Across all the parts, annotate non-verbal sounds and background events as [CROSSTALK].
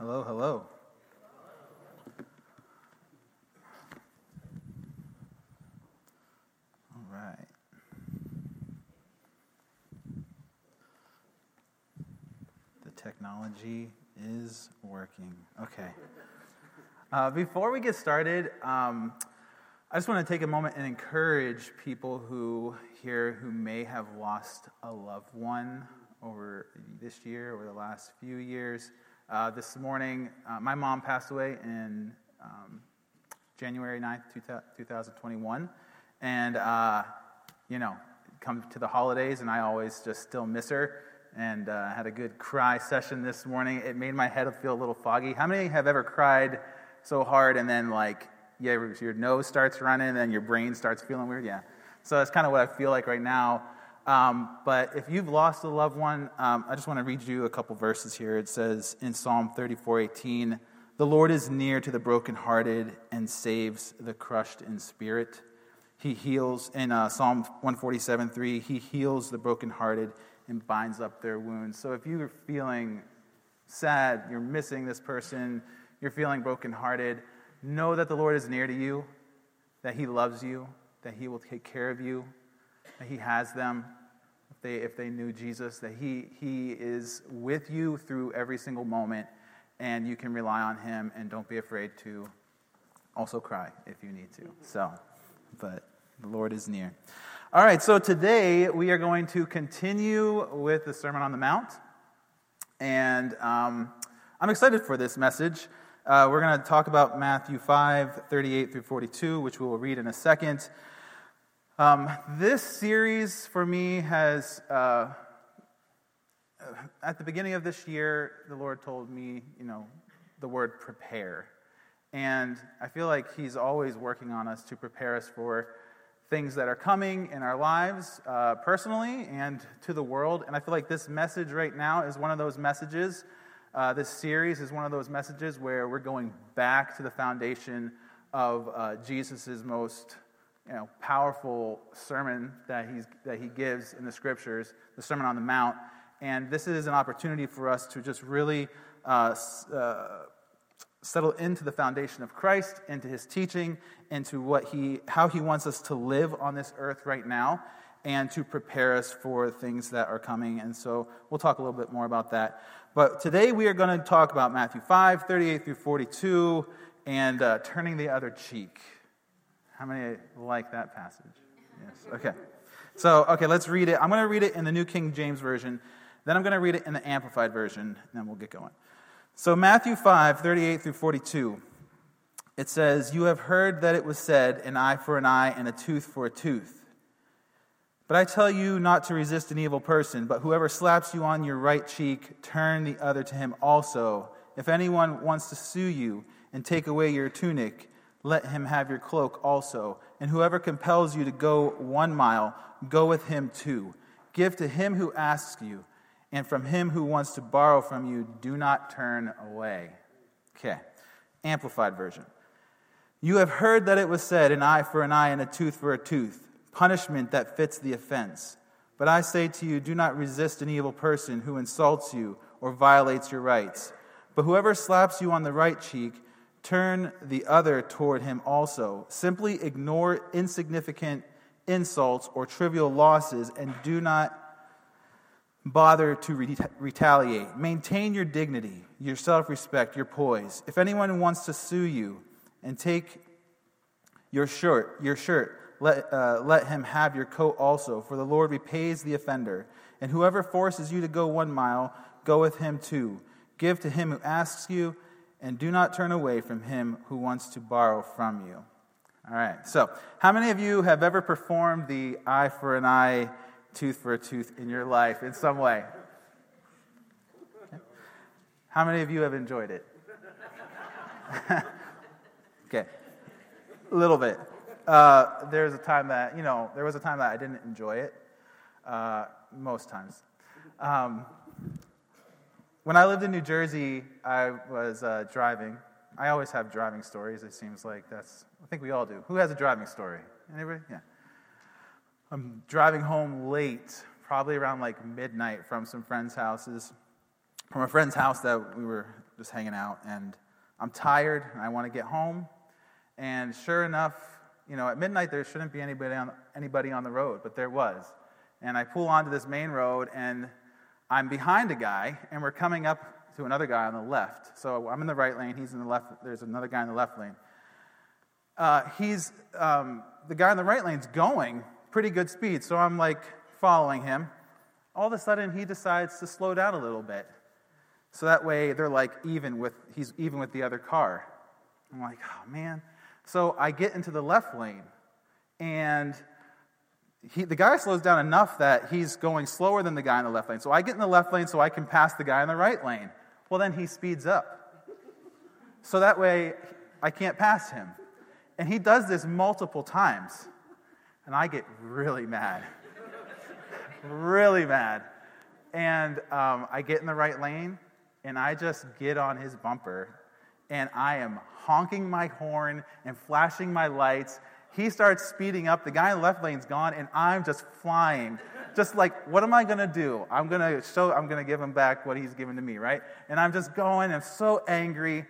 Hello, hello. All right. The technology is working. Okay. Uh, before we get started, um, I just want to take a moment and encourage people who here who may have lost a loved one over this year or the last few years. Uh, this morning, uh, my mom passed away in um, January 9th, 2021. And, uh, you know, come to the holidays, and I always just still miss her. And uh, had a good cry session this morning. It made my head feel a little foggy. How many have ever cried so hard and then, like, yeah, your nose starts running and your brain starts feeling weird? Yeah. So that's kind of what I feel like right now. Um, but if you've lost a loved one, um, I just want to read you a couple verses here. It says in Psalm 34 18, The Lord is near to the brokenhearted and saves the crushed in spirit. He heals, in uh, Psalm 147 3, He heals the brokenhearted and binds up their wounds. So if you're feeling sad, you're missing this person, you're feeling brokenhearted, know that the Lord is near to you, that He loves you, that He will take care of you that He has them, if they, if they knew Jesus, that he, he is with you through every single moment, and you can rely on Him, and don't be afraid to also cry if you need to. So, but the Lord is near. All right, so today we are going to continue with the Sermon on the Mount, and um, I'm excited for this message. Uh, we're going to talk about Matthew 5, 38 through 42, which we will read in a second. Um, this series for me has, uh, at the beginning of this year, the Lord told me, you know, the word prepare. And I feel like He's always working on us to prepare us for things that are coming in our lives, uh, personally and to the world. And I feel like this message right now is one of those messages. Uh, this series is one of those messages where we're going back to the foundation of uh, Jesus' most you know, powerful sermon that, he's, that he gives in the scriptures, the Sermon on the Mount. And this is an opportunity for us to just really uh, uh, settle into the foundation of Christ, into his teaching, into what he, how he wants us to live on this earth right now, and to prepare us for things that are coming. And so we'll talk a little bit more about that. But today we are going to talk about Matthew 5, 38 through 42, and uh, turning the other cheek. How many like that passage? Yes. Okay. So, okay, let's read it. I'm going to read it in the New King James Version. Then I'm going to read it in the Amplified Version, and then we'll get going. So, Matthew 5, 38 through 42, it says, You have heard that it was said, an eye for an eye and a tooth for a tooth. But I tell you not to resist an evil person, but whoever slaps you on your right cheek, turn the other to him also. If anyone wants to sue you and take away your tunic, let him have your cloak also. And whoever compels you to go one mile, go with him two. Give to him who asks you, and from him who wants to borrow from you, do not turn away. Okay, Amplified Version. You have heard that it was said, an eye for an eye and a tooth for a tooth, punishment that fits the offense. But I say to you, do not resist an evil person who insults you or violates your rights. But whoever slaps you on the right cheek, turn the other toward him also. Simply ignore insignificant insults or trivial losses and do not bother to retaliate. Maintain your dignity, your self respect, your poise. If anyone wants to sue you and take your shirt, your shirt, let, uh, let him have your coat also, for the Lord repays the offender. And whoever forces you to go one mile, go with him two. Give to him who asks you and do not turn away from him who wants to borrow from you. All right, so how many of you have ever performed the eye for an eye, tooth for a tooth in your life in some way? How many of you have enjoyed it? [LAUGHS] okay, a little bit. Uh, there's a time that, you know, there was a time that I didn't enjoy it, uh, most times. Um, when I lived in New Jersey, I was uh, driving. I always have driving stories. It seems like that's, I think we all do. Who has a driving story? Anybody? Yeah. I'm driving home late, probably around like midnight from some friends' houses, from a friend's house that we were just hanging out, and I'm tired, and I want to get home. And sure enough, you know, at midnight there shouldn't be anybody on, anybody on the road, but there was. And I pull onto this main road, and I'm behind a guy, and we're coming up to another guy on the left. So I'm in the right lane, he's in the left, there's another guy in the left lane. Uh, he's, um, the guy in the right lane's going pretty good speed, so I'm like following him. All of a sudden, he decides to slow down a little bit. So that way, they're like even with, he's even with the other car. I'm like, oh man. So I get into the left lane, and he, the guy slows down enough that he's going slower than the guy in the left lane. So I get in the left lane so I can pass the guy in the right lane. Well, then he speeds up. So that way I can't pass him. And he does this multiple times. And I get really mad. really mad. And um, I get in the right lane and I just get on his bumper and I am honking my horn and flashing my lights he starts speeding up. The guy in the left lane's gone, and I'm just flying. Just like, what am I to do? I'm to show, I'm to give him back what he's given to me, right? And I'm just going, I'm so angry.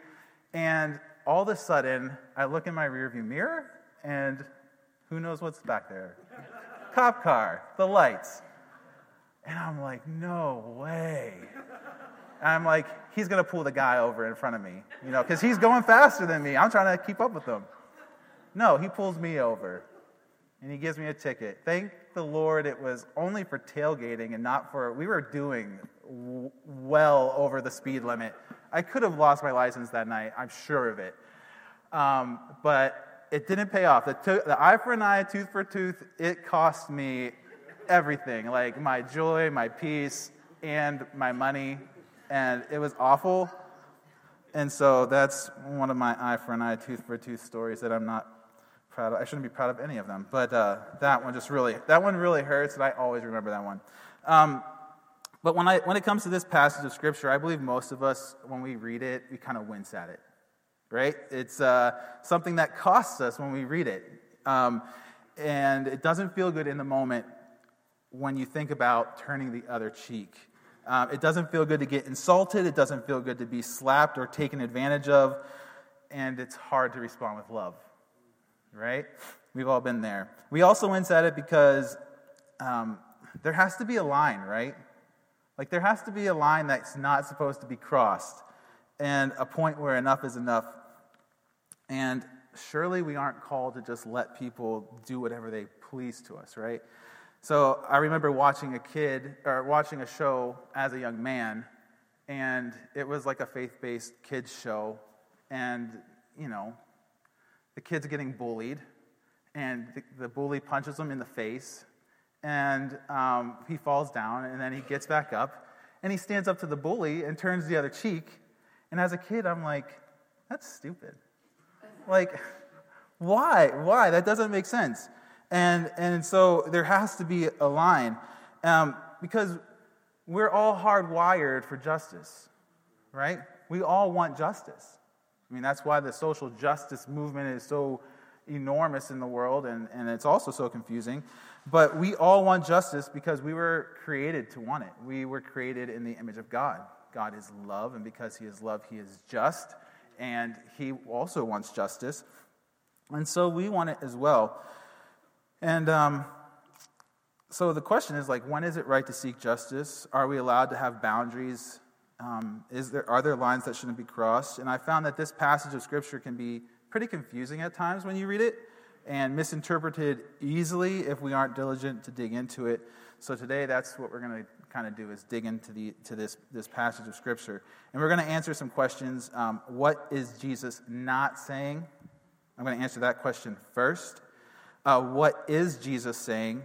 And all of a sudden, I look in my rearview mirror, and who knows what's back there? Cop car, the lights. And I'm like, no way. And I'm like, he's to pull the guy over in front of me, you know, because he's going faster than me. I'm trying to keep up with him. No, he pulls me over and he gives me a ticket. Thank the Lord it was only for tailgating and not for, we were doing well over the speed limit. I could have lost my license that night, I'm sure of it. Um, but it didn't pay off. The, to- the eye for an eye, tooth for tooth, it cost me everything like my joy, my peace, and my money. And it was awful. And so that's one of my eye for an eye, tooth for tooth stories that I'm not proud of. I shouldn't be proud of any of them, but uh, that one just really, that one really hurts, and I always remember that one. Um, but when, I, when it comes to this passage of Scripture, I believe most of us, when we read it, we kind of wince at it, right? It's uh, something that costs us when we read it. Um, and it doesn't feel good in the moment when you think about turning the other cheek. Um, it doesn't feel good to get insulted. It doesn't feel good to be slapped or taken advantage of. And it's hard to respond with love right? We've all been there. We also wince at it because um, there has to be a line, right? Like there has to be a line that's not supposed to be crossed, and a point where enough is enough. And surely we aren't called to just let people do whatever they please to us, right? So I remember watching a kid or watching a show as a young man, and it was like a faith-based kids show, and you know, the kid's getting bullied, and the, the bully punches him in the face, and um, he falls down, and then he gets back up, and he stands up to the bully and turns the other cheek. And as a kid, I'm like, that's stupid. Like, why? Why? That doesn't make sense. And, and so there has to be a line um, because we're all hardwired for justice, right? We all want justice. I mean, that's why the social justice movement is so enormous in the world and, and it's also so confusing. But we all want justice because we were created to want it. We were created in the image of God. God is love, and because He is love, He is just, and He also wants justice. And so we want it as well. And um, so the question is like, when is it right to seek justice? Are we allowed to have boundaries um, is there, are there lines that shouldn't be crossed? And I found that this passage of Scripture can be pretty confusing at times when you read it and misinterpreted easily if we aren't diligent to dig into it. So today, that's what we're going to kind of do is dig into the, to this, this passage of Scripture. And we're going to answer some questions. Um, what is Jesus not saying? I'm going to answer that question first. Uh, what is Jesus saying?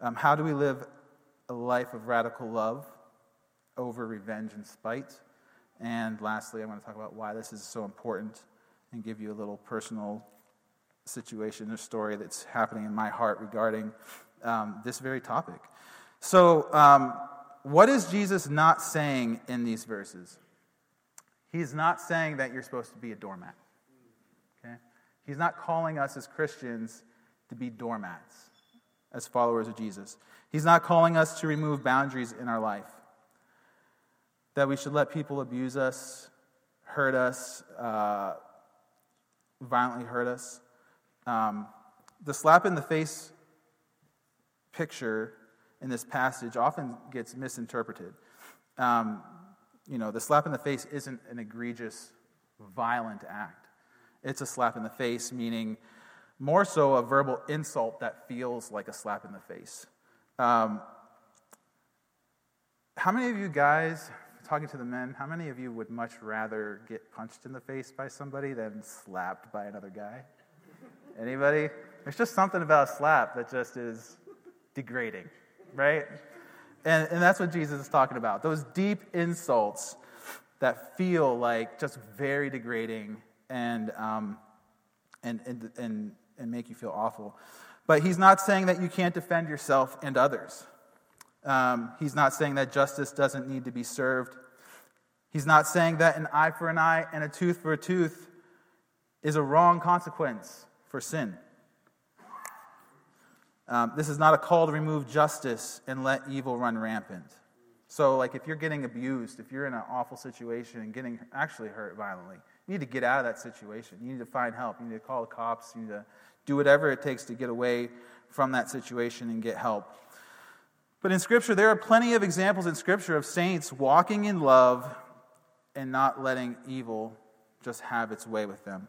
Um, how do we live a life of radical love? Over revenge and spite. And lastly, I'm going to talk about why this is so important and give you a little personal situation or story that's happening in my heart regarding um, this very topic. So, um, what is Jesus not saying in these verses? He's not saying that you're supposed to be a doormat. Okay? He's not calling us as Christians to be doormats as followers of Jesus. He's not calling us to remove boundaries in our life that we should let people abuse us hurt us, uh, violently hurt us. Um, the slap in the face picture in this passage often gets misinterpreted. Um, you know, the slap in the face isn't an egregious, violent act. It's a slap in the face, meaning more so a verbal insult that feels like a slap in the face. Um, how many of you guys, talking to the men, how many of you would much rather get punched in the face by somebody than slapped by another guy? Anybody? There's just something about a slap that just is degrading, right? And, and that's what Jesus is talking about. Those deep insults that feel like just very degrading and, um, and, and, and, and make you feel awful. But he's not saying that you can't defend yourself and others. Um, he's not saying that justice doesn't need to be served. He's not saying that an eye for an eye and a tooth for a tooth is a wrong consequence for sin. Um, this is not a call to remove justice and let evil run rampant. So, like, if you're getting abused, if you're in an awful situation and getting actually hurt violently, you need to get out of that situation. You need to find help. You need to call the cops. You need to do whatever it takes to get away from that situation and get help. But in Scripture, there are plenty of examples in Scripture of saints walking in love and not letting evil just have its way with them.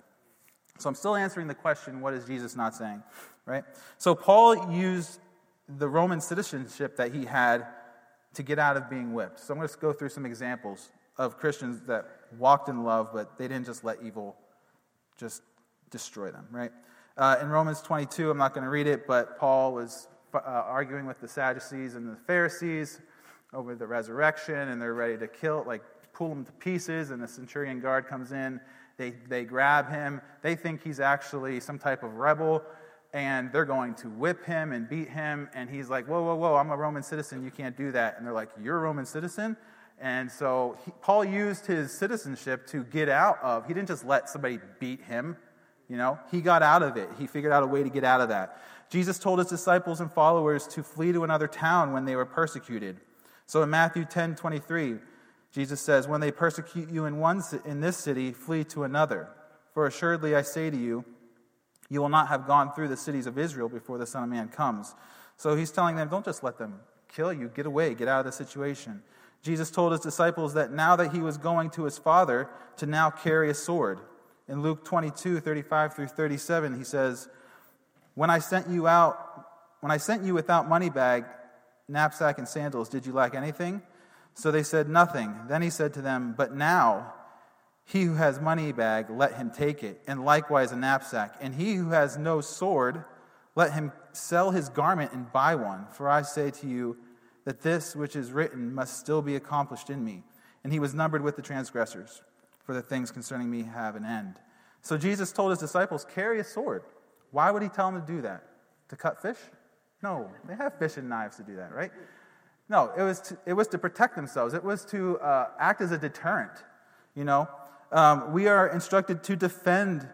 So I'm still answering the question what is Jesus not saying? right? So Paul used the Roman citizenship that he had to get out of being whipped. So I'm going to go through some examples of Christians that walked in love, but they didn't just let evil just destroy them, right? Uh, in Romans 22, I'm not going to read it, but Paul was uh, arguing with the Sadducees and the Pharisees over the resurrection, and they're ready to kill, like pull him to pieces, and the centurion guard comes in. They, they grab him. They think he's actually some type of rebel and they're going to whip him and beat him. And he's like, Whoa, whoa, whoa, I'm a Roman citizen. You can't do that. And they're like, You're a Roman citizen? And so he, Paul used his citizenship to get out of, he didn't just let somebody beat him, you know, he got out of it. He figured out a way to get out of that. Jesus told his disciples and followers to flee to another town when they were persecuted. So in Matthew 10 23, Jesus says, When they persecute you in, one, in this city, flee to another. For assuredly I say to you, you will not have gone through the cities of Israel before the Son of Man comes. So he's telling them, don't just let them kill you. Get away. Get out of the situation. Jesus told his disciples that now that he was going to his Father, to now carry a sword. In Luke 22, 35 through 37, he says, When I sent you out, when I sent you without money bag, knapsack, and sandals, did you lack anything? So they said, Nothing. Then he said to them, But now, he who has money bag, let him take it, and likewise a knapsack. And he who has no sword, let him sell his garment and buy one. For I say to you that this which is written must still be accomplished in me. And he was numbered with the transgressors, for the things concerning me have an end. So Jesus told his disciples, carry a sword. Why would he tell them to do that? To cut fish? No, they have fish and knives to do that, right? No, it was to, it was to protect themselves. It was to uh, act as a deterrent, you know um, we are instructed to defend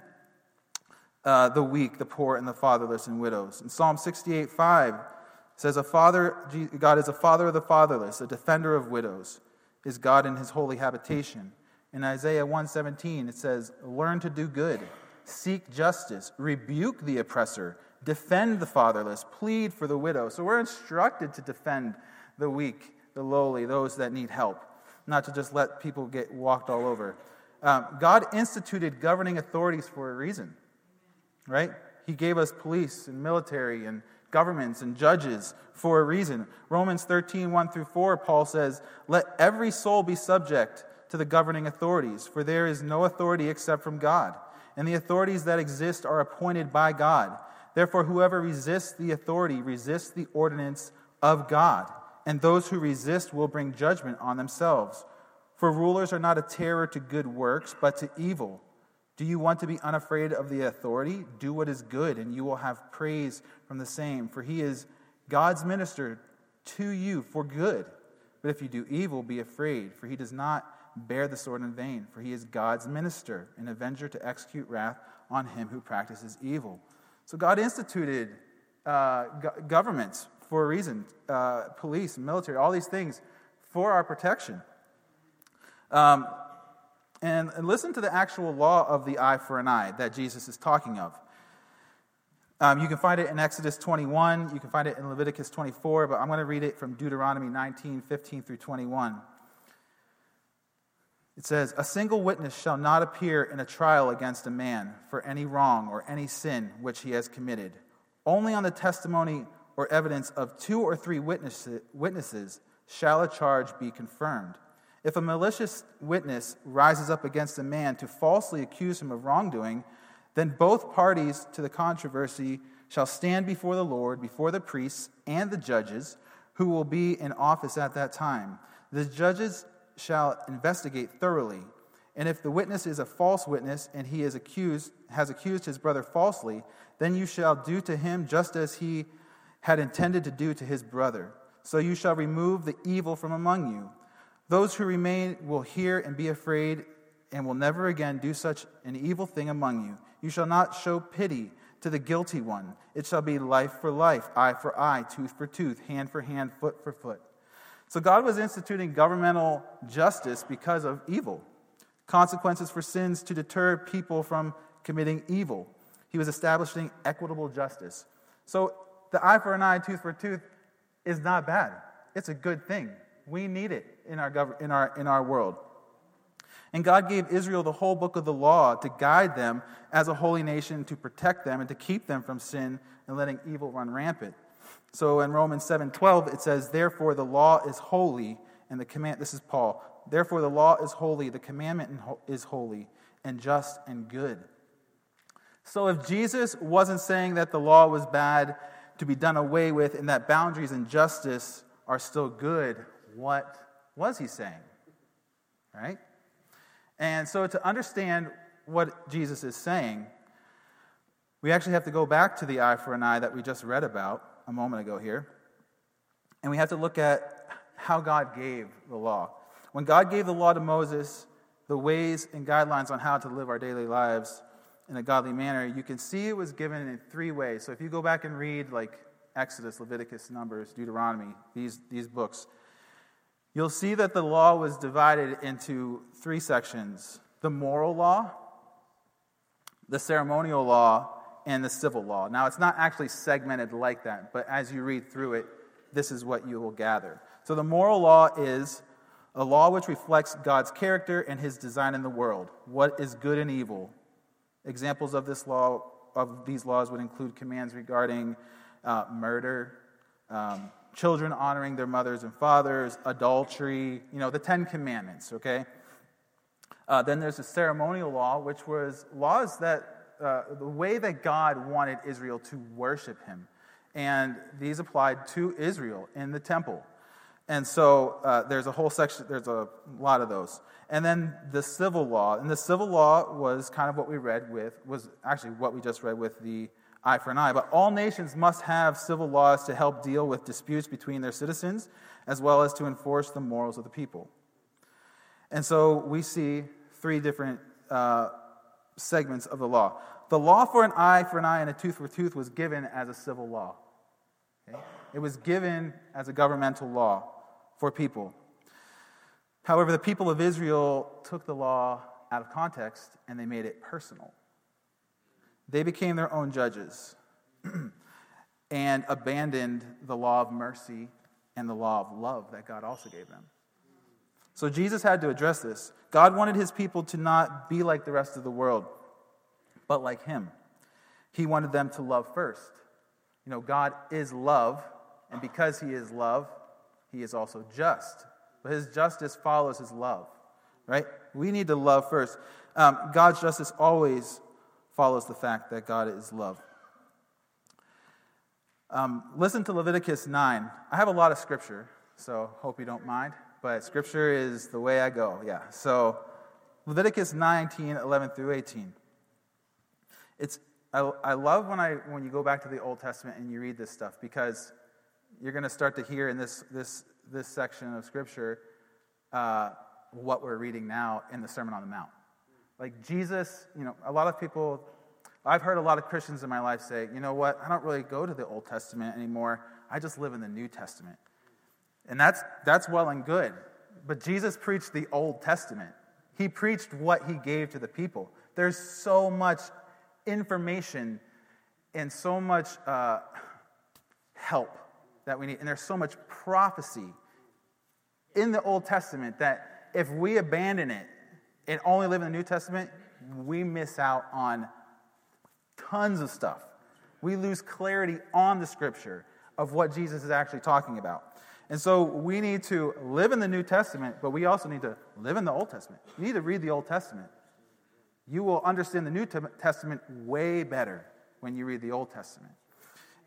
uh, the weak, the poor, and the fatherless and widows. In Psalm 68 5 says, a father, God is a father of the fatherless, a defender of widows, is God in his holy habitation. In Isaiah 117, it says, Learn to do good, seek justice, rebuke the oppressor, defend the fatherless, plead for the widow. So we're instructed to defend the weak, the lowly, those that need help, not to just let people get walked all over. Um, God instituted governing authorities for a reason, right? He gave us police and military and governments and judges for a reason. Romans 13, 1 through 4, Paul says, Let every soul be subject to the governing authorities, for there is no authority except from God, and the authorities that exist are appointed by God. Therefore, whoever resists the authority resists the ordinance of God, and those who resist will bring judgment on themselves. For rulers are not a terror to good works, but to evil. Do you want to be unafraid of the authority? Do what is good, and you will have praise from the same. For he is God's minister to you for good. But if you do evil, be afraid, for he does not bear the sword in vain. For he is God's minister, an avenger to execute wrath on him who practices evil. So God instituted uh, go- governments for a reason uh, police, military, all these things for our protection. Um, and listen to the actual law of the eye for an eye that Jesus is talking of. Um, you can find it in Exodus 21, you can find it in Leviticus 24, but I'm going to read it from Deuteronomy 19, 15 through 21. It says, A single witness shall not appear in a trial against a man for any wrong or any sin which he has committed. Only on the testimony or evidence of two or three witnesses shall a charge be confirmed. If a malicious witness rises up against a man to falsely accuse him of wrongdoing, then both parties to the controversy shall stand before the Lord, before the priests and the judges who will be in office at that time. The judges shall investigate thoroughly. And if the witness is a false witness and he is accused, has accused his brother falsely, then you shall do to him just as he had intended to do to his brother. So you shall remove the evil from among you. Those who remain will hear and be afraid and will never again do such an evil thing among you. You shall not show pity to the guilty one. It shall be life for life, eye for eye, tooth for tooth, hand for hand, foot for foot. So God was instituting governmental justice because of evil, consequences for sins to deter people from committing evil. He was establishing equitable justice. So the eye for an eye, tooth for tooth is not bad. It's a good thing. We need it in our, gov- in our, in our world. And God gave Israel the whole book of the law to guide them as a holy nation, to protect them, and to keep them from sin and letting evil run rampant. So in Romans 7:12 it says therefore the law is holy and the command this is Paul. Therefore the law is holy, the commandment is holy and just and good. So if Jesus wasn't saying that the law was bad to be done away with and that boundaries and justice are still good, what was he saying? Right? And so to understand what Jesus is saying, we actually have to go back to the eye for an eye that we just read about a moment ago here. And we have to look at how God gave the law. When God gave the law to Moses, the ways and guidelines on how to live our daily lives in a godly manner, you can see it was given in three ways. So if you go back and read like Exodus, Leviticus, Numbers, Deuteronomy, these, these books, you'll see that the law was divided into three sections the moral law, the ceremonial law, and the civil law. Now, it's not actually segmented like that, but as you read through it, this is what you will gather. So, the moral law is a law which reflects God's character and his design in the world. What is good and evil? Examples of this law, of these laws, would include commands regarding uh, murder, um, children honoring their mothers and fathers, adultery, you know, the Ten Commandments, okay? Uh, then there's the ceremonial law, which was laws that uh, the way that God wanted Israel to worship him. And these applied to Israel in the temple. And so uh, there's a whole section, there's a lot of those. And then the civil law. And the civil law was kind of what we read with, was actually what we just read with the eye for an eye. But all nations must have civil laws to help deal with disputes between their citizens, as well as to enforce the morals of the people. And so we see three different uh, segments of the law. The law for an eye for an eye and a tooth for tooth was given as a civil law. Okay? It was given as a governmental law for people. However, the people of Israel took the law out of context and they made it personal. They became their own judges [CLEARS THROAT] and abandoned the law of mercy and the law of love that God also gave them. So Jesus had to address this. God wanted his people to not be like the rest of the world, but like him. He wanted them to love first. You know, God is love, and because he is love, he is also just. But his justice follows his love, right? We need to love first. Um, God's justice always follows the fact that God is love. Um, listen to Leviticus 9. I have a lot of scripture, so hope you don't mind but scripture is the way I go. Yeah. So Leviticus 19, 11 through 18. It's, I, I love when, I, when you go back to the Old Testament and you read this stuff because you're going to start to hear in this, this, this section of scripture uh, what we're reading now in the Sermon on the Mount. Like Jesus, you know, a lot of people, I've heard a lot of Christians in my life say, you know what, I don't really go to the Old Testament anymore. I just live in the New Testament. And that's, that's well and good. But Jesus preached the Old Testament. He preached what he gave to the people. There's so much information and so much uh, help that we need. And there's so much prophecy in the Old Testament that if we abandon it and only live in the New Testament, we miss out on tons of stuff. We lose clarity on the scripture of what Jesus is actually talking about. And so we need to live in the New Testament, but we also need to live in the Old Testament. You need to read the Old Testament. You will understand the New Testament way better when you read the Old Testament.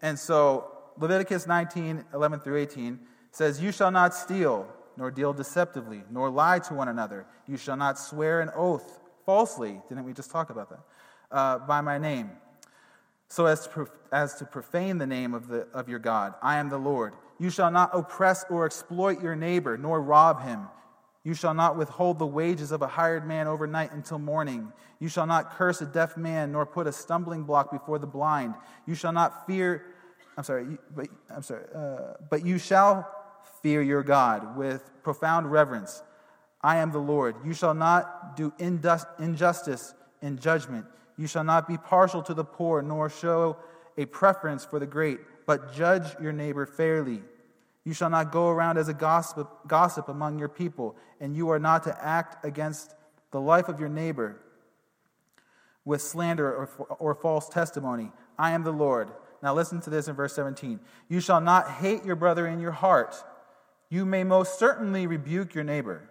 And so Leviticus 19, 11 through 18 says, You shall not steal, nor deal deceptively, nor lie to one another. You shall not swear an oath falsely. Didn't we just talk about that? Uh, by my name, so as to, as to profane the name of, the, of your God. I am the Lord. You shall not oppress or exploit your neighbor, nor rob him. You shall not withhold the wages of a hired man overnight until morning. You shall not curse a deaf man, nor put a stumbling block before the blind. You shall not fear, I'm sorry, but, I'm sorry, uh, but you shall fear your God with profound reverence. I am the Lord. You shall not do injustice in judgment. You shall not be partial to the poor, nor show a preference for the great, but judge your neighbor fairly. You shall not go around as a gossip, gossip among your people, and you are not to act against the life of your neighbor with slander or, or false testimony. I am the Lord. Now listen to this in verse 17. You shall not hate your brother in your heart. You may most certainly rebuke your neighbor.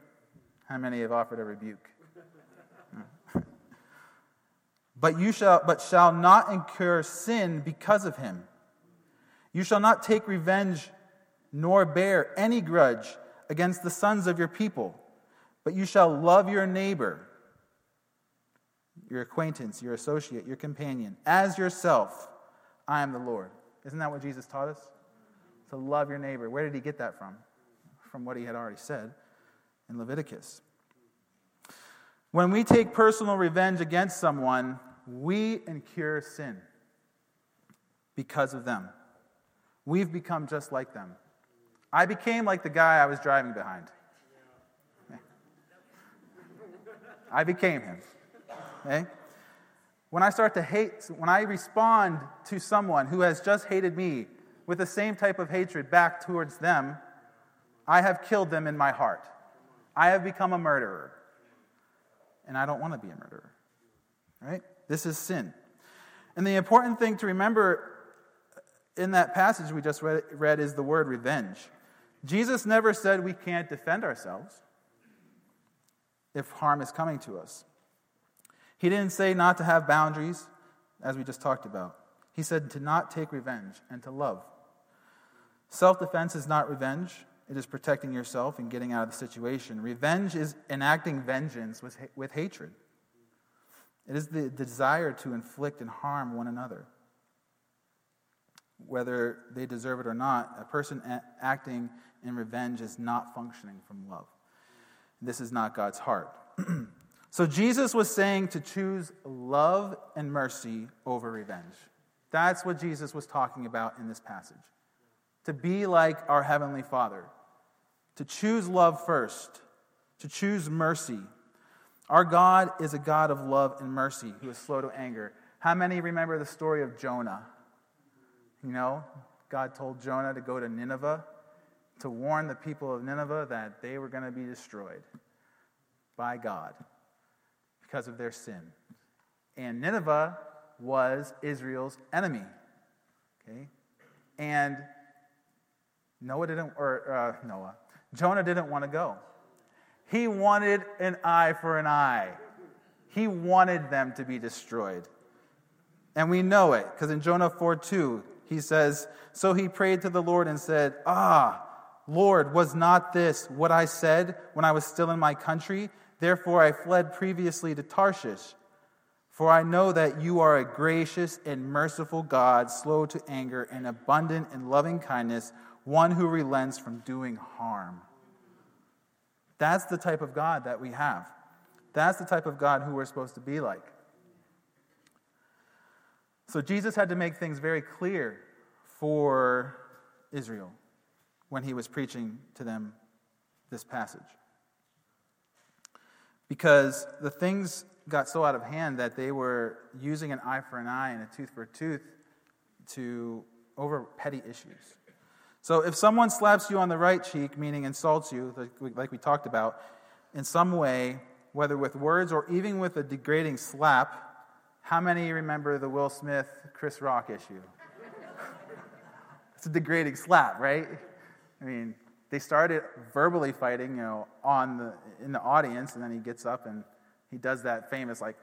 How many have offered a rebuke? [LAUGHS] but you shall but shall not incur sin because of him. You shall not take revenge nor bear any grudge against the sons of your people, but you shall love your neighbor, your acquaintance, your associate, your companion, as yourself. I am the Lord. Isn't that what Jesus taught us? To love your neighbor. Where did he get that from? From what he had already said in Leviticus. When we take personal revenge against someone, we incur sin because of them. We've become just like them. I became like the guy I was driving behind. I became him. Okay? When I start to hate, when I respond to someone who has just hated me with the same type of hatred back towards them, I have killed them in my heart. I have become a murderer. And I don't want to be a murderer. Right? This is sin. And the important thing to remember in that passage we just read, read is the word revenge. Jesus never said we can't defend ourselves if harm is coming to us. He didn't say not to have boundaries, as we just talked about. He said to not take revenge and to love. Self defense is not revenge, it is protecting yourself and getting out of the situation. Revenge is enacting vengeance with, with hatred, it is the desire to inflict and harm one another whether they deserve it or not, a person acting in revenge is not functioning from love. This is not God's heart. [CLEARS THROAT] so Jesus was saying to choose love and mercy over revenge. That's what Jesus was talking about in this passage. To be like our Heavenly Father, to choose love first, to choose mercy. Our God is a God of love and mercy who is slow to anger. How many remember the story of Jonah? You know, God told Jonah to go to Nineveh to warn the people of Nineveh that they were going to be destroyed by God because of their sin. And Nineveh was Israel's enemy. Okay? And Noah didn't, or uh, Noah, Jonah didn't want to go. He wanted an eye for an eye. He wanted them to be destroyed. And we know it because in Jonah 4 2, he says, So he prayed to the Lord and said, Ah, Lord, was not this what I said when I was still in my country? Therefore I fled previously to Tarshish. For I know that you are a gracious and merciful God, slow to anger and abundant in loving kindness, one who relents from doing harm. That's the type of God that we have. That's the type of God who we're supposed to be like. So Jesus had to make things very clear for Israel when he was preaching to them this passage. Because the things got so out of hand that they were using an eye for an eye and a tooth for a tooth to over petty issues. So if someone slaps you on the right cheek, meaning insults you, like we talked about, in some way, whether with words or even with a degrading slap, how many remember the Will Smith Chris Rock issue? [LAUGHS] it's a degrading slap, right? I mean, they started verbally fighting, you know, on the in the audience, and then he gets up and he does that famous like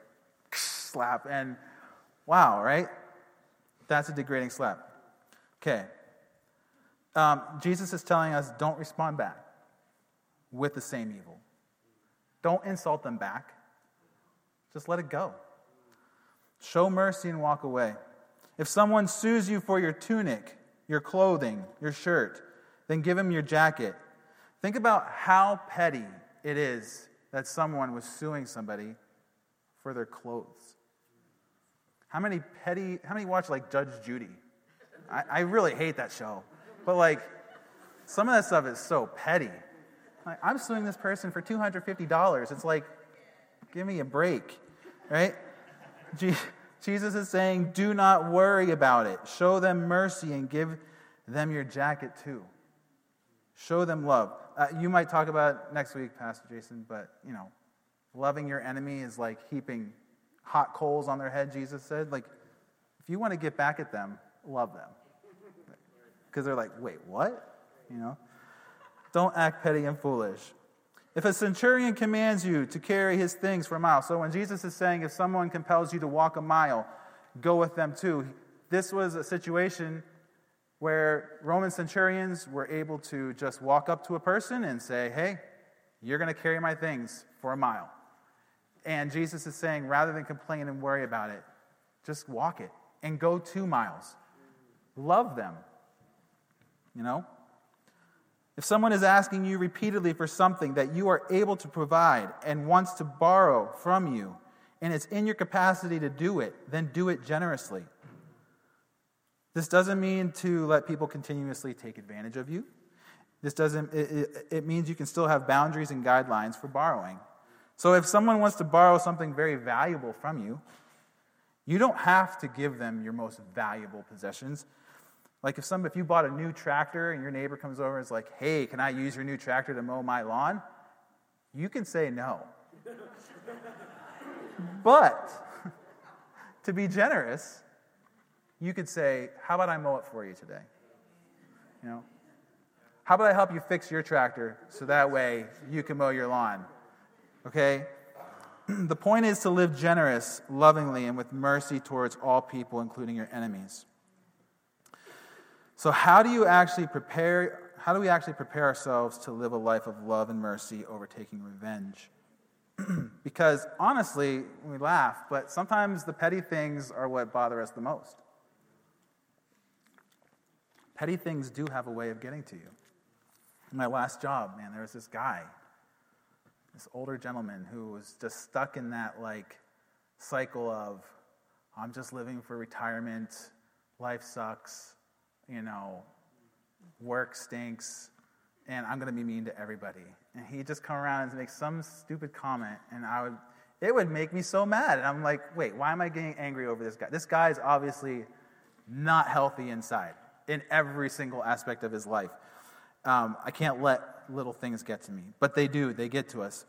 slap, and wow, right? That's a degrading slap. Okay. Um, Jesus is telling us don't respond back with the same evil. Don't insult them back. Just let it go. Show mercy and walk away. If someone sues you for your tunic, your clothing, your shirt, then give him your jacket. Think about how petty it is that someone was suing somebody for their clothes. How many petty, how many watch like Judge Judy? I, I really hate that show. But like, some of that stuff is so petty. Like, I'm suing this person for $250. It's like, give me a break, right? Jesus is saying, do not worry about it. Show them mercy and give them your jacket too. Show them love. Uh, you might talk about next week, Pastor Jason, but you know, loving your enemy is like heaping hot coals on their head, Jesus said. Like, if you want to get back at them, love them. Because they're like, wait, what? You know? Don't act petty and foolish. If a centurion commands you to carry his things for a mile, so when Jesus is saying if someone compels you to walk a mile, go with them two, this was a situation where Roman centurions were able to just walk up to a person and say, Hey, you're going to carry my things for a mile. And Jesus is saying, rather than complain and worry about it, just walk it and go two miles. Love them. You know? If someone is asking you repeatedly for something that you are able to provide and wants to borrow from you, and it's in your capacity to do it, then do it generously. This doesn't mean to let people continuously take advantage of you. This doesn't, it, it, it, means you can still have boundaries and guidelines for borrowing. So if someone wants to borrow something very valuable from you, you don't have to give them your most valuable possessions. Like if some if you bought a new tractor and your neighbor comes over and is like, "Hey, can I use your new tractor to mow my lawn?" You can say no. [LAUGHS] but [LAUGHS] to be generous, you could say, "How about I mow it for you today?" You know, how about I help you fix your tractor so that way you can mow your lawn? Okay? [CLEARS THROAT] the point is to live generous, lovingly, and with mercy towards all people, including your enemies. So, how do you actually prepare? How do we actually prepare ourselves to live a life of love and mercy over taking revenge? [CLEARS THROAT] because honestly, we laugh, but sometimes the petty things are what bother us the most. Petty things do have a way of getting to you. In my last job, man, there was this guy, this older gentleman who was just stuck in that like cycle of I'm just living for retirement, life sucks, you know, work stinks, and I'm to be mean to everybody. And he'd just come around and make some stupid comment, and I would, it would make me so mad. And I'm like, wait, why am I getting angry over this guy? This guy is obviously not healthy inside in every single aspect of his life. Um, I can't let little things get to me, but they do, they get to us.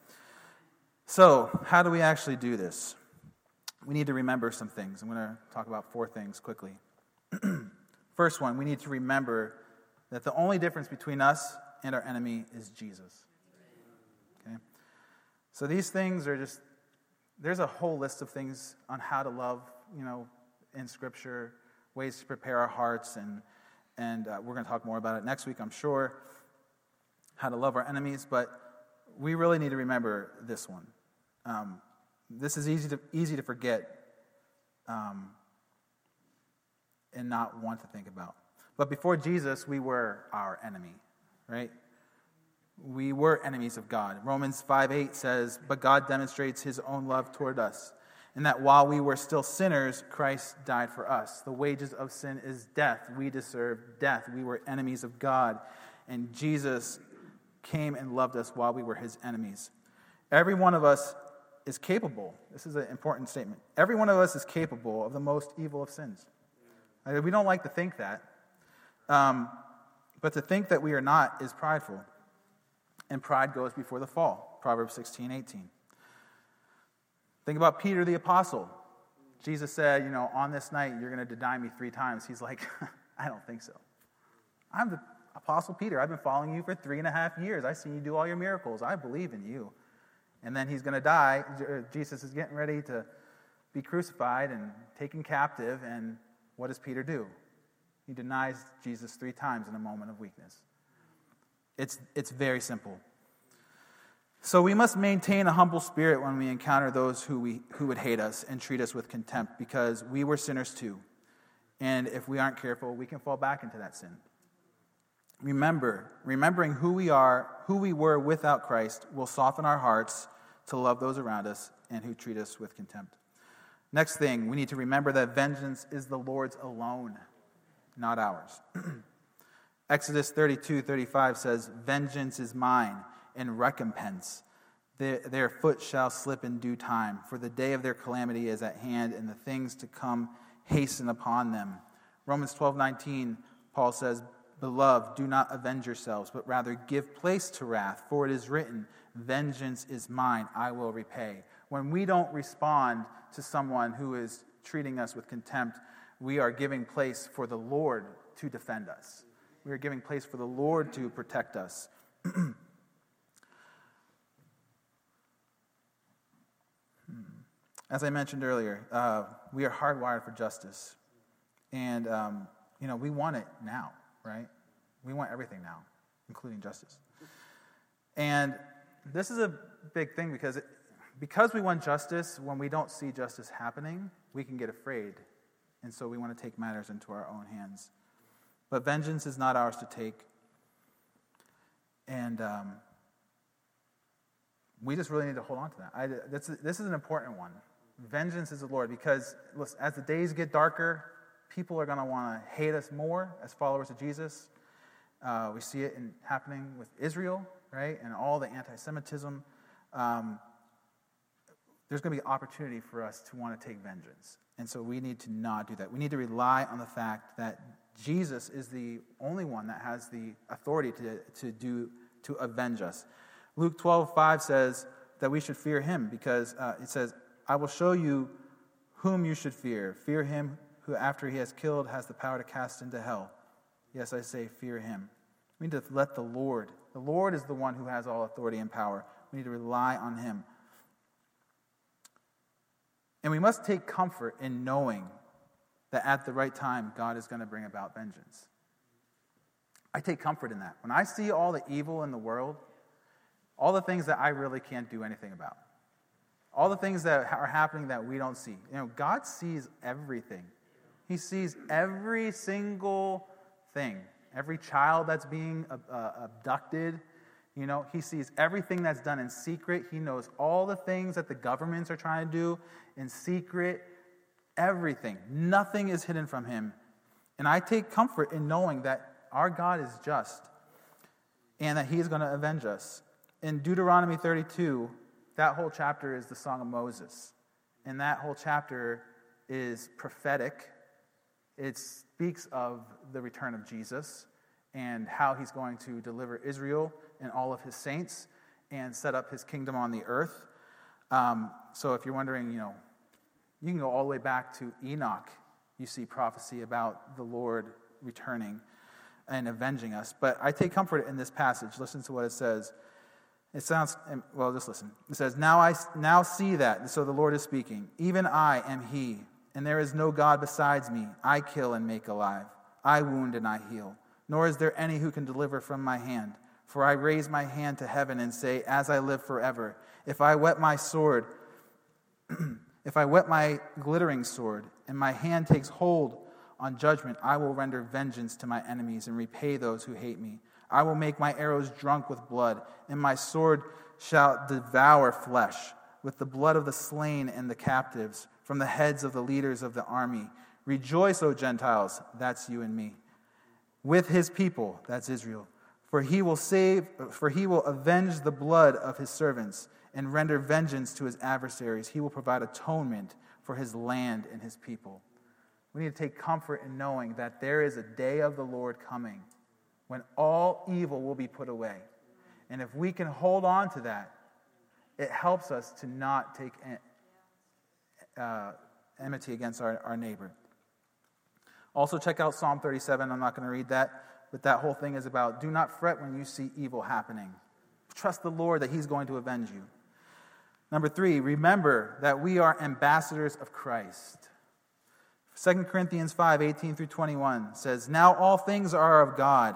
So, how do we actually do this? We need to remember some things. I'm going to talk about four things quickly. [CLEARS THROAT] First one, we need to remember that the only difference between us and our enemy is Jesus. Okay? So these things are just, there's a whole list of things on how to love, you know, in Scripture, ways to prepare our hearts, and, and uh, we're going to talk more about it next week, I'm sure, how to love our enemies, but we really need to remember this one. Um, this is easy to, easy to forget. Um, and not want to think about. But before Jesus, we were our enemy, right? We were enemies of God. Romans 5 8 says, But God demonstrates his own love toward us, and that while we were still sinners, Christ died for us. The wages of sin is death. We deserve death. We were enemies of God, and Jesus came and loved us while we were his enemies. Every one of us is capable. This is an important statement. Every one of us is capable of the most evil of sins. We don't like to think that. Um, but to think that we are not is prideful. And pride goes before the fall. Proverbs 16, 18. Think about Peter the apostle. Jesus said, You know, on this night you're going to deny me three times. He's like, [LAUGHS] I don't think so. I'm the apostle Peter. I've been following you for three and a half years. I've seen you do all your miracles. I believe in you. And then he's going to die. Uh, Jesus is getting ready to be crucified and taken captive. And what does Peter do? He denies Jesus three times in a moment of weakness. It's, it's very simple. So we must maintain a humble spirit when we encounter those who, we, who would hate us and treat us with contempt because we were sinners too. And if we aren't careful, we can fall back into that sin. Remember, remembering who we are, who we were without Christ, will soften our hearts to love those around us and who treat us with contempt. Next thing, we need to remember that vengeance is the Lord's alone, not ours. [CLEARS THROAT] Exodus 32 35 says, Vengeance is mine and recompense. Their, their foot shall slip in due time, for the day of their calamity is at hand, and the things to come hasten upon them. Romans 12 19, Paul says, Beloved, do not avenge yourselves, but rather give place to wrath, for it is written, Vengeance is mine, I will repay. When we don't respond to someone who is treating us with contempt, we are giving place for the Lord to defend us. We are giving place for the Lord to protect us. [CLEARS THROAT] As I mentioned earlier, uh, we are hardwired for justice. And, um, you know, we want it now right? We want everything now, including justice. And this is a big thing because, it, because we want justice, when we don't see justice happening, we can get afraid. And so we want to take matters into our own hands. But vengeance is not ours to take. And um, we just really need to hold on to that. I, this, this is an important one. Vengeance is the Lord because listen, as the days get darker, people are going to want to hate us more as followers of Jesus. Uh, we see it in, happening with Israel, right, and all the anti Semitism. Um, there's going to be opportunity for us to want to take vengeance. And so we need to not do that. We need to rely on the fact that Jesus is the only one that has the authority to, to, do, to avenge us. Luke 12, 5 says that we should fear him because uh, it says, I will show you whom you should fear. Fear him who after he has killed has the power to cast into hell. Yes, I say, fear him. We need to let the Lord, the Lord is the one who has all authority and power. We need to rely on him. And we must take comfort in knowing that at the right time, God is going to bring about vengeance. I take comfort in that. When I see all the evil in the world, all the things that I really can't do anything about, all the things that are happening that we don't see, you know, God sees everything. He sees every single thing, every child that's being uh, abducted. You know, he sees everything that's done in secret. He knows all the things that the governments are trying to do in secret. Everything. Nothing is hidden from him. And I take comfort in knowing that our God is just and that he is going to avenge us. In Deuteronomy 32, that whole chapter is the Song of Moses. And that whole chapter is prophetic it speaks of the return of Jesus and how he's going to deliver Israel and all of his saints and set up his kingdom on the earth. Um, so if you're wondering, you know, you can go all the way back to Enoch. You see prophecy about the Lord returning and avenging us. But I take comfort in this passage. Listen to what it says. It sounds, well, just listen. It says, Now I now see that. So the Lord is speaking. Even I am He and there is no God besides me. I kill and make alive. I wound and I heal. Nor is there any who can deliver from my hand. For I raise my hand to heaven and say, As I live forever, if I wet my sword, [CLEARS THROAT] if I wet my glittering sword, and my hand takes hold on judgment, I will render vengeance to my enemies and repay those who hate me. I will make my arrows drunk with blood, and my sword shall devour flesh with the blood of the slain and the captives from the heads of the leaders of the army. Rejoice, O Gentiles, that's you and me, with his people, that's Israel. For he will save, for he will avenge the blood of his servants and render vengeance to his adversaries. He will provide atonement for his land and his people. We need to take comfort in knowing that there is a day of the Lord coming when all evil will be put away. And if we can hold on to that, it helps us to not take uh, enmity against our, our neighbor. Also, check out Psalm 37. I'm not going to read that, but that whole thing is about do not fret when you see evil happening. Trust the Lord that He's going to avenge you. Number three, remember that we are ambassadors of Christ. 2 Corinthians 5 18 through 21 says, Now all things are of God,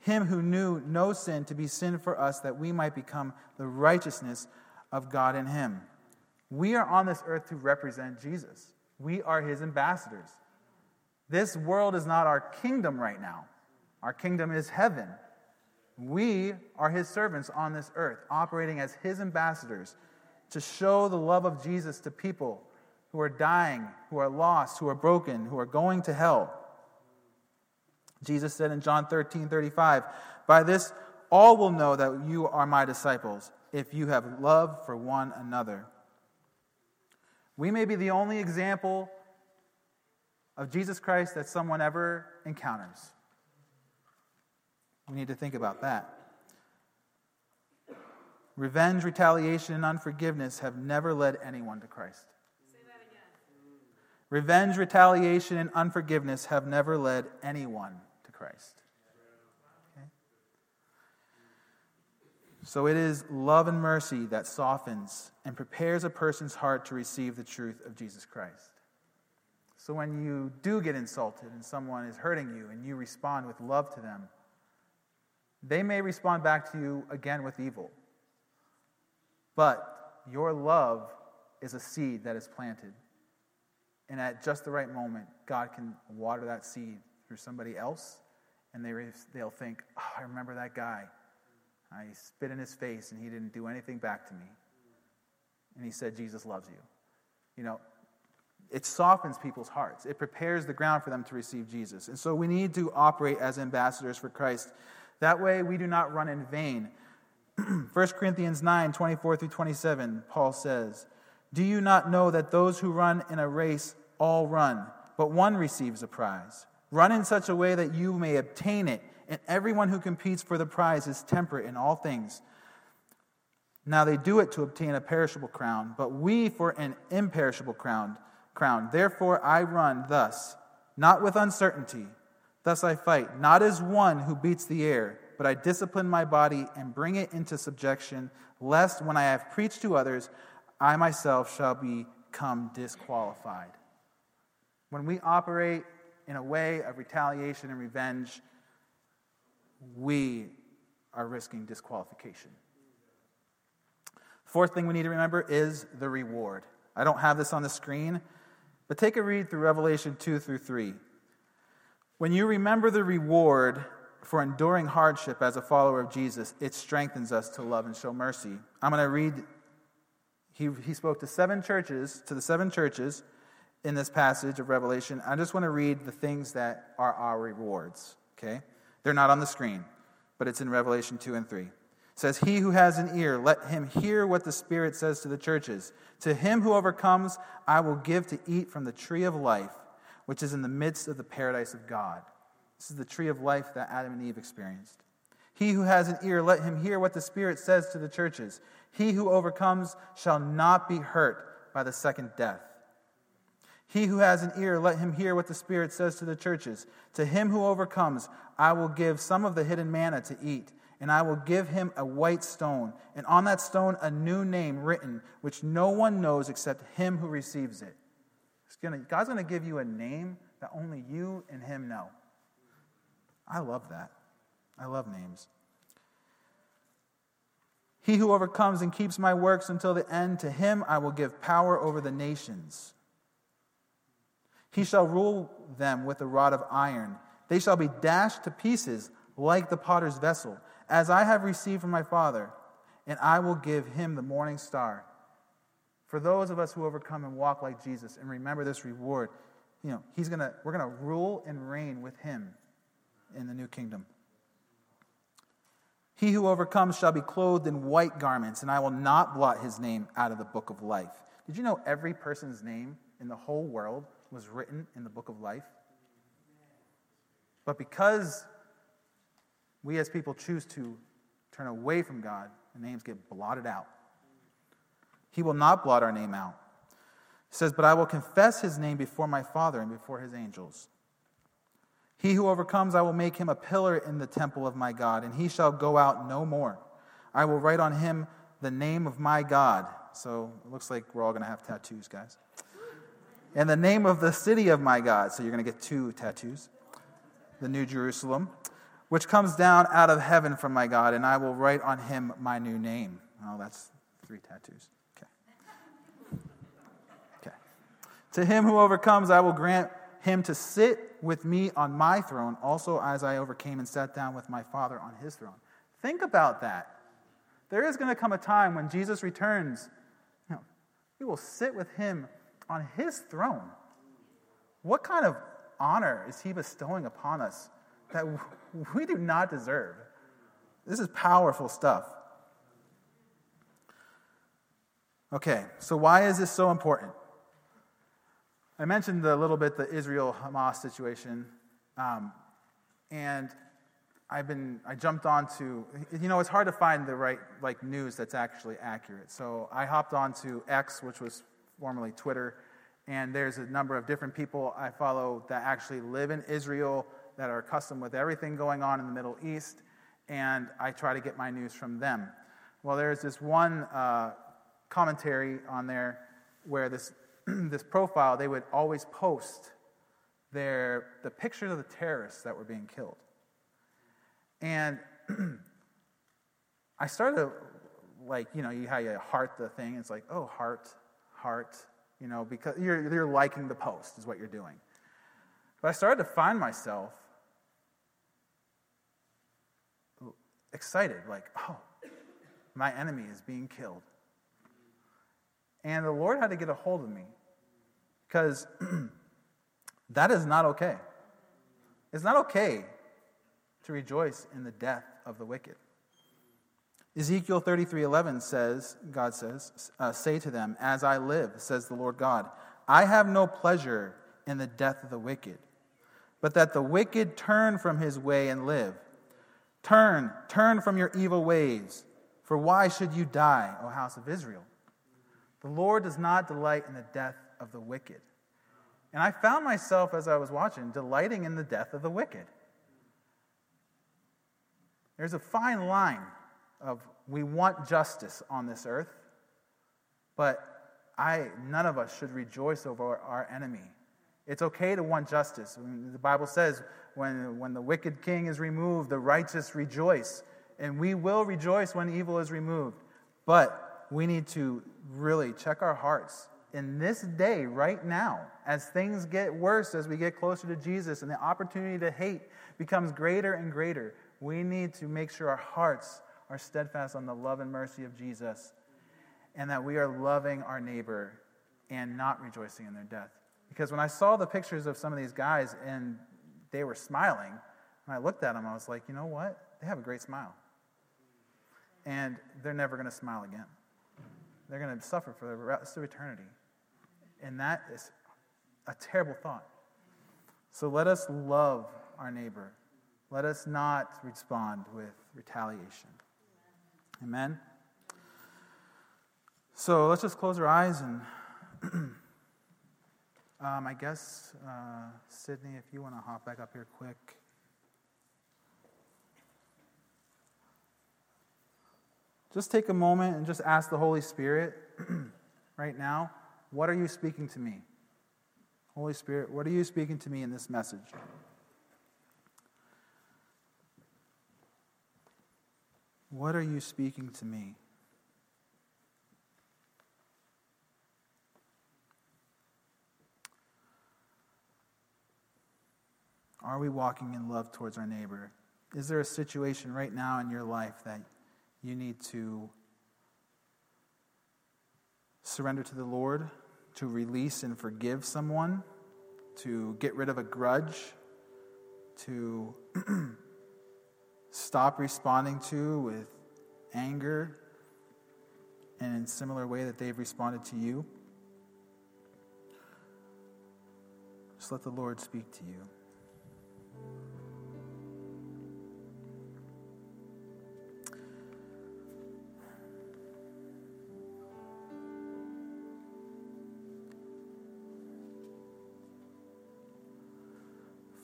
him who knew no sin to be sin for us, that we might become the righteousness of God in him. We are on this earth to represent Jesus. We are his ambassadors. This world is not our kingdom right now, our kingdom is heaven. We are his servants on this earth, operating as his ambassadors to show the love of Jesus to people who are dying, who are lost, who are broken, who are going to hell. Jesus said in John 13 35, By this all will know that you are my disciples, if you have love for one another. We may be the only example of Jesus Christ that someone ever encounters. We need to think about that. Revenge, retaliation, and unforgiveness have never led anyone to Christ. Say that again. Revenge, retaliation, and unforgiveness have never led anyone Christ. So it is love and mercy that softens and prepares a person's heart to receive the truth of Jesus Christ. So when you do get insulted and someone is hurting you and you respond with love to them, they may respond back to you again with evil. But your love is a seed that is planted. And at just the right moment, God can water that seed through somebody else, and they, they'll think, oh, I remember that guy. I spit in his face, and he didn't do anything back to me. And he said, Jesus loves you. You know, it softens people's hearts, it prepares the ground for them to receive Jesus. And so we need to operate as ambassadors for Christ. That way, we do not run in vain. [CLEARS THROAT] 1 Corinthians 9 24 through 27, Paul says, Do you not know that those who run in a race all run, but one receives a prize? Run in such a way that you may obtain it, and everyone who competes for the prize is temperate in all things. Now they do it to obtain a perishable crown, but we for an imperishable crown. Crown. Therefore I run thus, not with uncertainty. Thus I fight, not as one who beats the air, but I discipline my body and bring it into subjection, lest when I have preached to others, I myself shall become disqualified. When we operate in a way of retaliation and revenge, we are risking disqualification. Fourth thing we need to remember is the reward. I don't have this on the screen, but take a read through Revelation 2 through 3. When you remember the reward for enduring hardship as a follower of Jesus, it strengthens us to love and show mercy. I'm going to read, he, he spoke to seven churches, to the seven churches in this passage of Revelation. I just want to read the things that are our rewards, okay? They're not on the screen, but it's in Revelation 2 and 3 It says, He who has an ear, let him hear what the Spirit says to the churches. To him who overcomes, I will give to eat from the tree of life, which is in the midst of the paradise of God. This is the tree of life that Adam and Eve experienced. He who has an ear, let him hear what the Spirit says to the churches. He who overcomes shall not be hurt by the second death. He who has an ear, let him hear what the Spirit says to the churches. To him who overcomes, I will give some of the hidden manna to eat and I will give him a white stone, and on that stone a new name written, which no one knows except him who receives it. Gonna, God's going to give you a name that only you and him know. I love that. I love names. He who overcomes and keeps my works until the end, to him I will give power over the nations. He shall rule them with a rod of iron. They shall be dashed to pieces like the potter's vessel, as I have received from my Father, and I will give him the morning star. For those of us who overcome and walk like Jesus and remember this reward, you know, he's gonna, we're going to rule and reign with him in the new kingdom. He who overcomes shall be clothed in white garments, and I will not blot his name out of the book of life. Did you know every person's name in the whole world was written in the book of life? But because we as people choose to turn away from God, the names get blotted out. He will not blot our name out. He says, But I will confess his name before my Father and before his angels. He who overcomes, I will make him a pillar in the temple of my God, and he shall go out no more. I will write on him the name of my God. So it looks like we're all going to have tattoos, guys. And the name of the city of my God. So you're going to get two tattoos. The New Jerusalem, which comes down out of heaven from my God, and I will write on him my new name. Oh, that's three tattoos. Okay. Okay. To him who overcomes, I will grant him to sit with me on my throne, also as I overcame and sat down with my Father on his throne. Think about that. There is going to come a time when Jesus returns, you know, we will sit with him on his throne. What kind of honor is he bestowing upon us that we do not deserve? This is powerful stuff. Okay, so why is this so important? I mentioned a little bit the Israel Hamas situation, um, and I've been I jumped onto you know it's hard to find the right like news that's actually accurate. So I hopped onto X, which was formerly Twitter, and there's a number of different people I follow that actually live in Israel that are accustomed with everything going on in the Middle East, and I try to get my news from them. Well, there's this one uh, commentary on there where this [CLEARS THROAT] this profile, they would always post their, the pictures of the terrorists that were being killed. And [CLEARS THROAT] I started, like, you know, you how you heart the thing. It's like, oh, heart, heart, you know, because you're, you're liking the post, is what you're doing. But I started to find myself excited, like, oh, my enemy is being killed. And the Lord had to get a hold of me because [CLEARS THROAT] that is not okay. It's not okay to rejoice in the death of the wicked. Ezekiel 33:11 says, God says, uh, "Say to them, as I live, says the Lord God, I have no pleasure in the death of the wicked, but that the wicked turn from his way and live. Turn, turn from your evil ways, for why should you die, O house of Israel? The Lord does not delight in the death of the wicked. And I found myself, as I was watching, delighting in the death of the wicked. There's a fine line of we want justice on this earth, but I, none of us should rejoice over our enemy. It's okay to want justice. The Bible says when, when the wicked king is removed, the righteous rejoice. And we will rejoice when evil is removed. But we need to really check our hearts in this day, right now, as things get worse, as we get closer to Jesus and the opportunity to hate becomes greater and greater, we need to make sure our hearts are steadfast on the love and mercy of Jesus and that we are loving our neighbor and not rejoicing in their death. Because when I saw the pictures of some of these guys and they were smiling, when I looked at them, I was like, you know what? They have a great smile. And they're never going to smile again. They're going to suffer for the rest of eternity. And that is a terrible thought. So let us love our neighbor. Let us not respond with retaliation. Amen? So let's just close our eyes and [CLEARS THROAT] um, I guess, uh, Sydney, if you want to hop back up here quick. Just take a moment and just ask the Holy Spirit [CLEARS THROAT] right now, what are you speaking to me? Holy Spirit, what are you speaking to me in this message? What are you speaking to me? Are we walking in love towards our neighbor? Is there a situation right now in your life that you need to surrender to the Lord, to release and forgive someone, to get rid of a grudge, to [CLEARS THROAT] stop responding to with anger and in similar way that they've responded to you? Just let the Lord speak to you.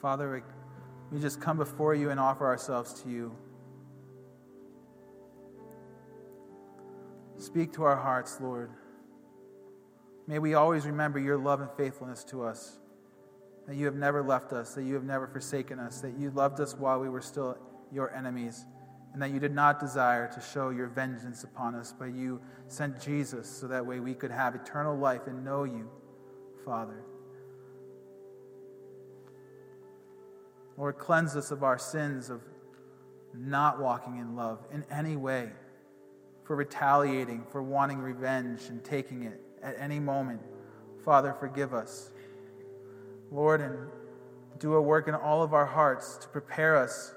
Father, we just come before you and offer ourselves to you. Speak to our hearts, Lord. May we always remember your love and faithfulness to us, that you have never left us, that you have never forsaken us, that you loved us while we were still your enemies, and that you did not desire to show your vengeance upon us, but you sent Jesus so that way we could have eternal life and know you, Father. Lord, cleanse us of our sins of not walking in love in any way, for retaliating, for wanting revenge and taking it at any moment. Father, forgive us. Lord, and do a work in all of our hearts to prepare us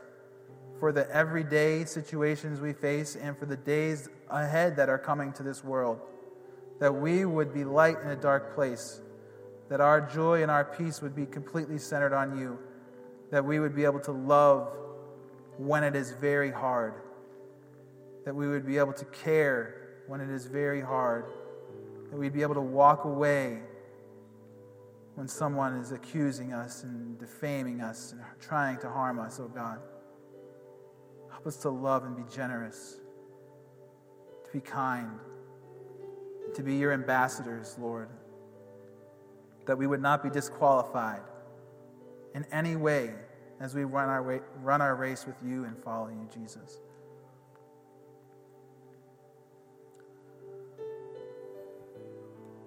for the everyday situations we face and for the days ahead that are coming to this world. That we would be light in a dark place, that our joy and our peace would be completely centered on you that we would be able to love when it is very hard, that we would be able to care when it is very hard, that we'd be able to walk away when someone is accusing us and defaming us and trying to harm us, oh God. Help us to love and be generous, to be kind, to be your ambassadors, Lord, that we would not be disqualified in any way as we run our, way, run our race with you and follow you, Jesus.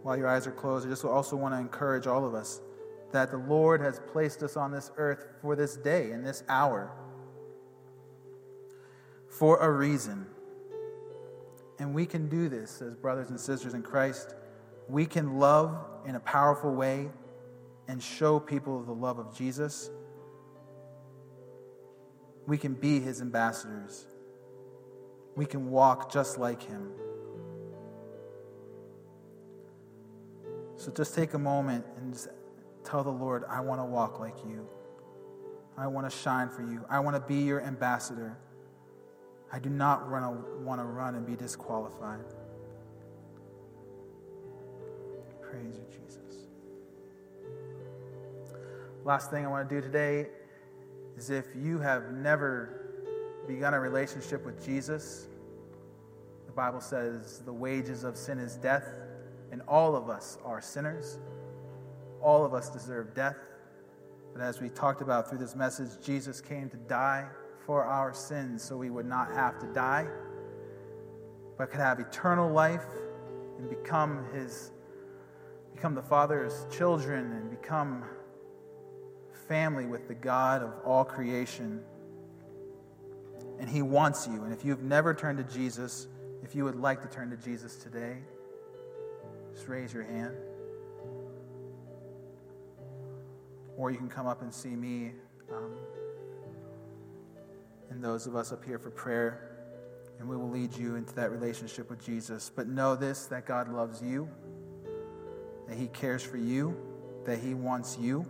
While your eyes are closed, I just also want to encourage all of us that the Lord has placed us on this earth for this day and this hour for a reason. And we can do this as brothers and sisters in Christ. We can love in a powerful way and show people the love of Jesus, we can be his ambassadors. We can walk just like him. So just take a moment and just tell the Lord, I want to walk like you. I want to shine for you. I want to be your ambassador. I do not want to run and be disqualified. Praise you, Jesus. Last thing I want to do today is if you have never begun a relationship with Jesus, the Bible says the wages of sin is death, and all of us are sinners. All of us deserve death. But as we talked about through this message, Jesus came to die for our sins so we would not have to die, but could have eternal life and become his become the Father's children and become family with the God of all creation. And He wants you. And if you've never turned to Jesus, if you would like to turn to Jesus today, just raise your hand. Or you can come up and see me um, and those of us up here for prayer, and we will lead you into that relationship with Jesus. But know this that God loves you, that He cares for you, that He wants you.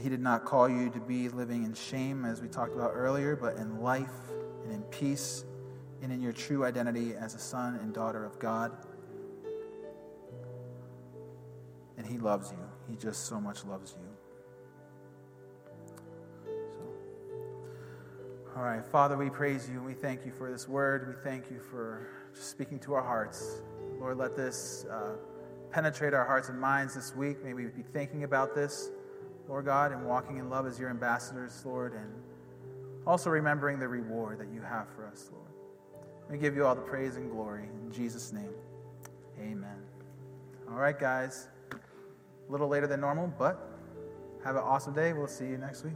He did not call you to be living in shame, as we talked about earlier, but in life and in peace and in your true identity as a son and daughter of God. And He loves you. He just so much loves you. So, all right, Father, we praise you and we thank you for this word. We thank you for just speaking to our hearts. Lord, let this uh, penetrate our hearts and minds this week. May we be thinking about this. Lord God, and walking in love as your ambassadors, Lord, and also remembering the reward that you have for us, Lord. We give you all the praise and glory. In Jesus' name, amen. All right, guys. A little later than normal, but Have an awesome day. We'll see you next week.